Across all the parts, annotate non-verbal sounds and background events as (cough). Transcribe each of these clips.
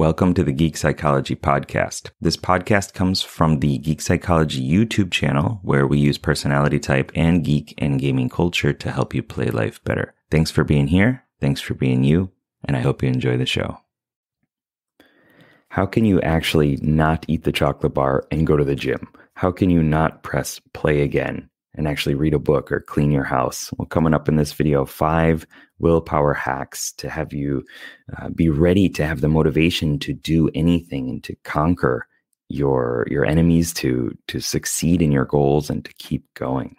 Welcome to the Geek Psychology Podcast. This podcast comes from the Geek Psychology YouTube channel, where we use personality type and geek and gaming culture to help you play life better. Thanks for being here. Thanks for being you. And I hope you enjoy the show. How can you actually not eat the chocolate bar and go to the gym? How can you not press play again and actually read a book or clean your house. Well, coming up in this video, five willpower hacks to have you uh, be ready to have the motivation to do anything and to conquer your your enemies, to to succeed in your goals, and to keep going.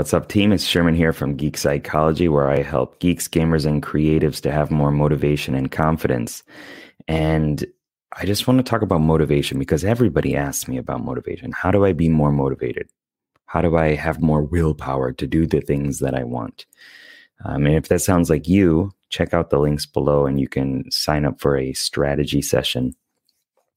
What's up, team? It's Sherman here from Geek Psychology, where I help geeks, gamers, and creatives to have more motivation and confidence. And I just want to talk about motivation because everybody asks me about motivation. How do I be more motivated? How do I have more willpower to do the things that I want? Um, and if that sounds like you, check out the links below and you can sign up for a strategy session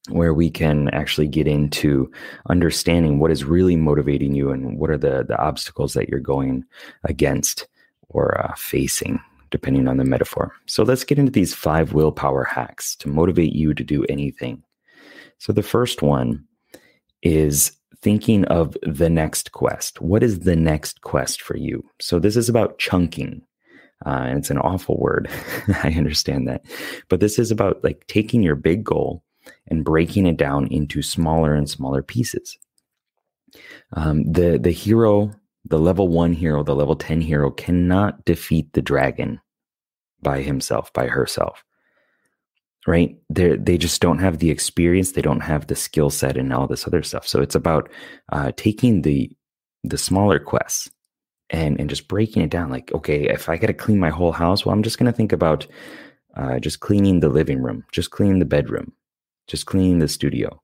where we can actually get into understanding what is really motivating you and what are the, the obstacles that you're going against or uh, facing, depending on the metaphor. So let's get into these five willpower hacks to motivate you to do anything. So the first one is thinking of the next quest. What is the next quest for you? So this is about chunking. Uh, and it's an awful word. (laughs) I understand that. But this is about like taking your big goal and breaking it down into smaller and smaller pieces. Um, the the hero, the level one hero, the level ten hero cannot defeat the dragon by himself, by herself. Right? They they just don't have the experience. They don't have the skill set and all this other stuff. So it's about uh, taking the the smaller quests and and just breaking it down. Like, okay, if I got to clean my whole house, well, I'm just going to think about uh, just cleaning the living room, just cleaning the bedroom, just cleaning the studio.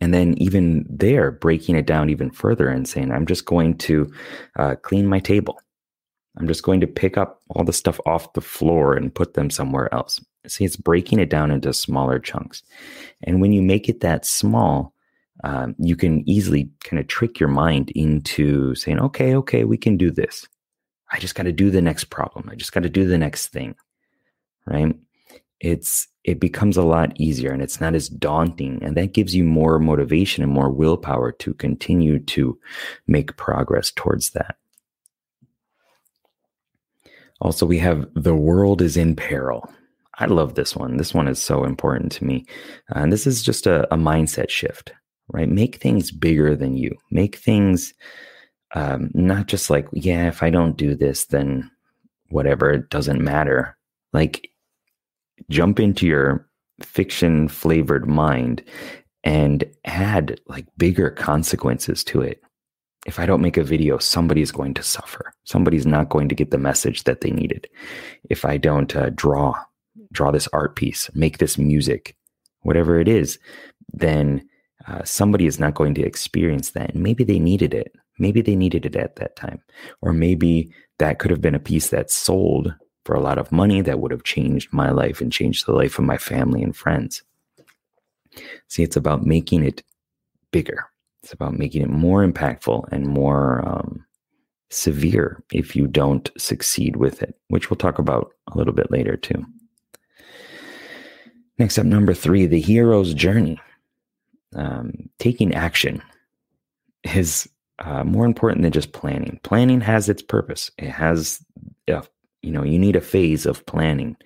And then even there, breaking it down even further and saying, I'm just going to uh, clean my table. I'm just going to pick up all the stuff off the floor and put them somewhere else. See, it's breaking it down into smaller chunks. And when you make it that small, um, you can easily kind of trick your mind into saying, okay, okay, we can do this. I just got to do the next problem. I just got to do the next thing. Right it's it becomes a lot easier and it's not as daunting and that gives you more motivation and more willpower to continue to make progress towards that. Also we have the world is in peril. I love this one. This one is so important to me. Uh, and this is just a, a, mindset shift right? Make things bigger than you. Make things um, not just like yeah if i don't do this then whatever it doesn't matter. Like jump into your fiction flavored mind and add like bigger consequences to it. If I don't make a video, somebody's going to suffer. Somebody's not going to get the message that they needed. If I don't uh, draw, draw this art piece, make this music, whatever it is, then uh, somebody is not going to experience that. And maybe they needed it. Maybe they needed it at that time. Or maybe that could have been a piece that sold for a lot of money that would have changed my life and changed the life of my family and friends. See, it's about making it bigger. It's about making it more impactful and more um, severe if you don't succeed with it, which we'll talk about a little bit later too. Next up, number three, the hero's journey. Um, taking action is uh, more important than just planning. Planning has its purpose. It has a you know, you need a phase of planning.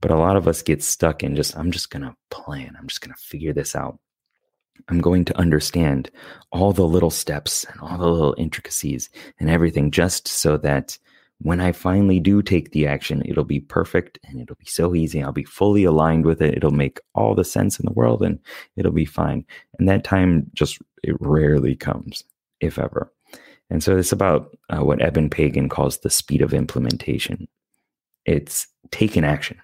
But a lot of us get stuck in just, I'm just going to plan. I'm just going to figure this out. I'm going to understand all the little steps and all the little intricacies and everything just so that when I finally do take the action, it'll be perfect and it'll be so easy. I'll be fully aligned with it. It'll make all the sense in the world and it'll be fine. And that time just, it rarely comes, if ever. And so it's about uh, what Eben Pagan calls the speed of implementation. It's taking action.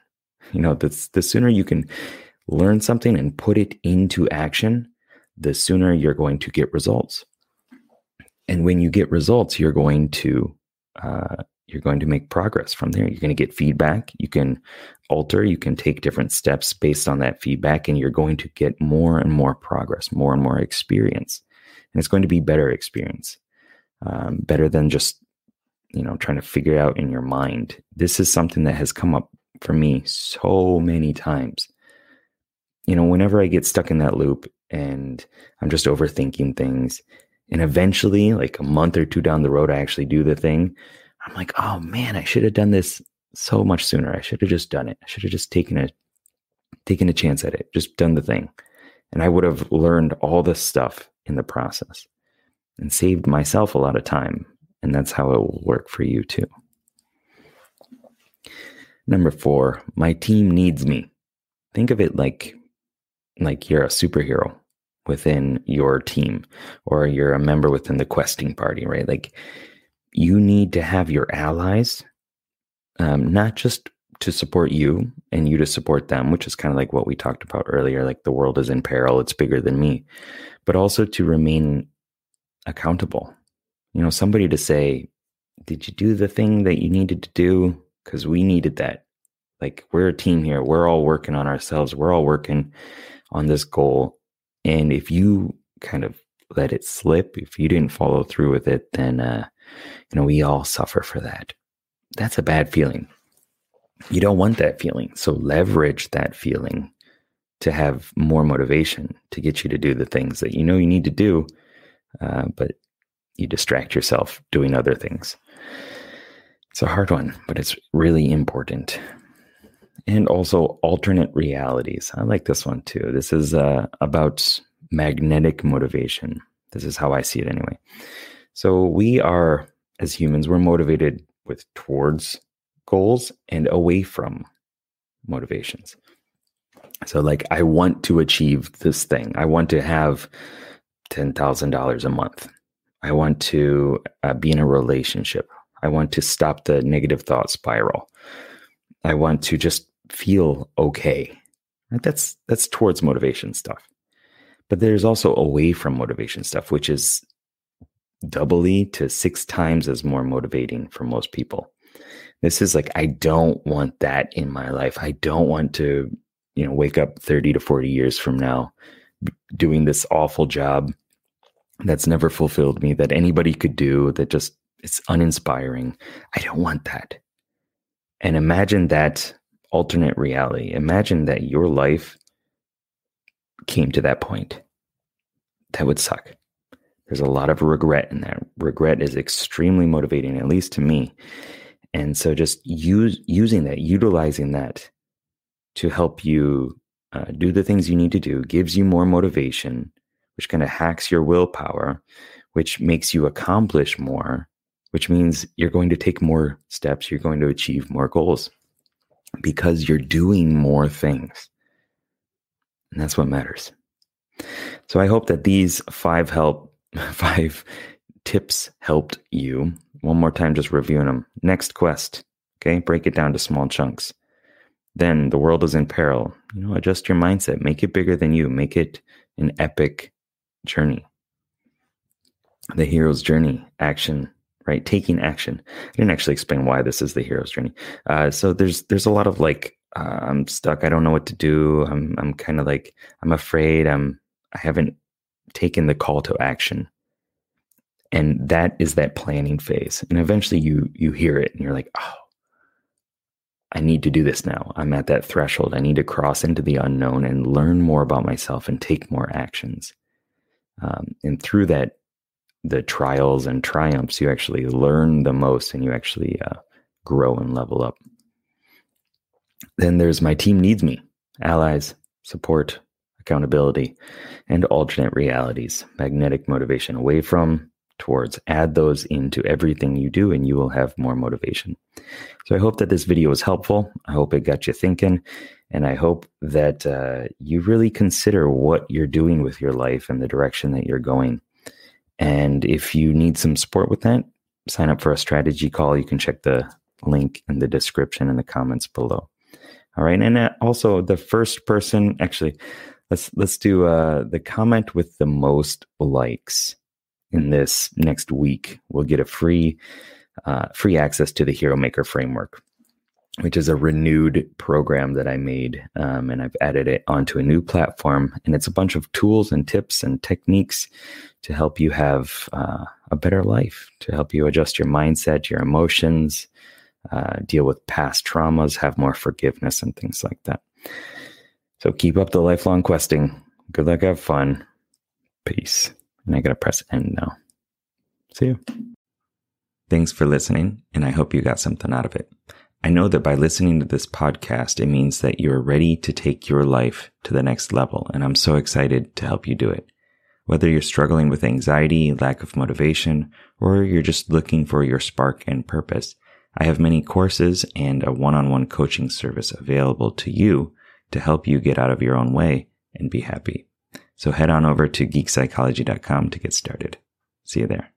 You know, the, the sooner you can learn something and put it into action, the sooner you're going to get results. And when you get results, you're going to uh, you're going to make progress from there. You're going to get feedback. You can alter, you can take different steps based on that feedback, and you're going to get more and more progress, more and more experience. And it's going to be better experience, um, better than just, you know, trying to figure out in your mind. This is something that has come up for me so many times. You know, whenever I get stuck in that loop and I'm just overthinking things, and eventually, like a month or two down the road, I actually do the thing I'm like, oh man, I should have done this so much sooner. I should have just done it. I should have just taken a taken a chance at it, just done the thing. And I would have learned all this stuff in the process and saved myself a lot of time. And that's how it will work for you too. Number four, my team needs me. Think of it like like you're a superhero within your team or you're a member within the questing party, right? Like you need to have your allies, um, not just to support you and you to support them, which is kind of like what we talked about earlier like the world is in peril, it's bigger than me, but also to remain accountable. You know, somebody to say, Did you do the thing that you needed to do? Because we needed that. Like, we're a team here. We're all working on ourselves. We're all working on this goal. And if you kind of let it slip, if you didn't follow through with it, then uh, you know, we all suffer for that. That's a bad feeling. You don't want that feeling. So leverage that feeling to have more motivation to get you to do the things that you know you need to do, uh, but you distract yourself doing other things. It's a hard one, but it's really important. And also alternate realities. I like this one too. This is uh, about magnetic motivation. This is how I see it anyway. So we are, as humans, we're motivated with towards goals and away from motivations. So, like, I want to achieve this thing. I want to have $10,000 a month. I want to uh, be in a relationship. I want to stop the negative thought spiral. I want to just feel okay. Right? That's that's towards motivation stuff. But there's also away from motivation stuff, which is doubly to six times as more motivating for most people. This is like, I don't want that in my life. I don't want to, you know, wake up 30 to 40 years from now doing this awful job that's never fulfilled me, that anybody could do, that just it's uninspiring. I don't want that. And imagine that alternate reality. Imagine that your life came to that point. That would suck. There's a lot of regret in that. Regret is extremely motivating, at least to me. And so just use using that, utilizing that to help you uh, do the things you need to do gives you more motivation, which kind of hacks your willpower, which makes you accomplish more, which means you're going to take more steps, you're going to achieve more goals because you're doing more things. And that's what matters. So I hope that these five help (laughs) five tips helped you. One more time, just reviewing them. Next quest. Okay, break it down to small chunks. Then the world is in peril. You know, adjust your mindset. Make it bigger than you. Make it an epic journey. The hero's journey, action, right? Taking action. I didn't actually explain why this is the hero's journey. Uh, so there's there's a lot of like uh, I'm stuck. I don't know what to do. I'm I'm kind of like I'm afraid. I'm I haven't taken the call to action and that is that planning phase and eventually you you hear it and you're like oh i need to do this now. I'm at that threshold. I need to cross into the unknown and learn more about myself and take more actions. Um, and through that the trials and triumphs you actually learn the most and you actually uh, grow and level up. Then there's my team needs me allies support accountability, and alternate realities, magnetic motivation away from, towards. Add those into everything you do, and you will have more motivation. So I hope that this video was helpful. I hope it got you thinking. And I hope that uh, you really consider what you're doing with your life and the direction that you're going. And if you need some support with that, sign up for a strategy call. You can check the link in the description and the comments below. All right. And uh, also, the first person, actually, let's let's do uh, the comment with the most likes in this next week. We'll get a free uh, free access to the Hero Maker framework, which is a renewed program that I made. Um, and I've added it onto a new platform. And it's a bunch of tools and tips and techniques to help you have uh, a better life, to help you adjust your mindset, your emotions, uh, deal with past traumas, have more forgiveness, and things like that. So keep up the lifelong questing. Good luck, have fun. Peace. And I got to press end now. See you. Thanks for listening, and I hope you got something out of it. I know that by listening to this podcast, it means that you're ready to take your life to the next level, and I'm so excited to help you do it. Whether you're struggling with anxiety, lack of motivation, or you're just looking for your spark and purpose, I have many courses and a one-on-one coaching service available to you to help you get out of your own way and be happy. So head on over to geekpsychology.com to get started. See you there.